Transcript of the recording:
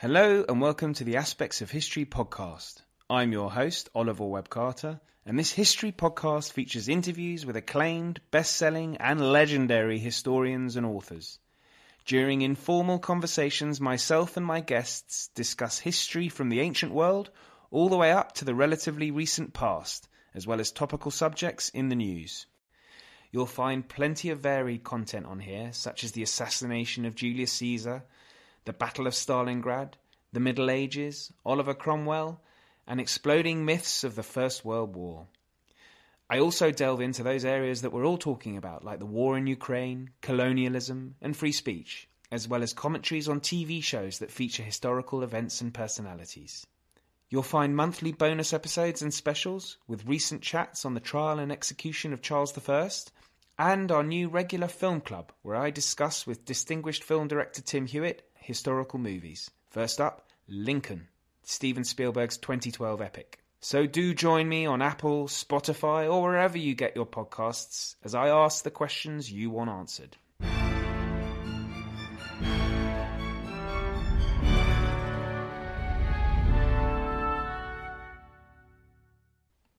Hello and welcome to the Aspects of History podcast. I'm your host, Oliver Webb Carter, and this history podcast features interviews with acclaimed, best selling, and legendary historians and authors. During informal conversations, myself and my guests discuss history from the ancient world all the way up to the relatively recent past, as well as topical subjects in the news. You'll find plenty of varied content on here, such as the assassination of Julius Caesar, the Battle of Stalingrad, the Middle Ages, Oliver Cromwell, and exploding myths of the First World War. I also delve into those areas that we're all talking about, like the war in Ukraine, colonialism, and free speech, as well as commentaries on TV shows that feature historical events and personalities. You'll find monthly bonus episodes and specials with recent chats on the trial and execution of Charles I and our new regular film club where I discuss with distinguished film director Tim Hewitt historical movies. First up, Lincoln, Steven Spielberg's 2012 epic. So do join me on Apple, Spotify, or wherever you get your podcasts as I ask the questions you want answered.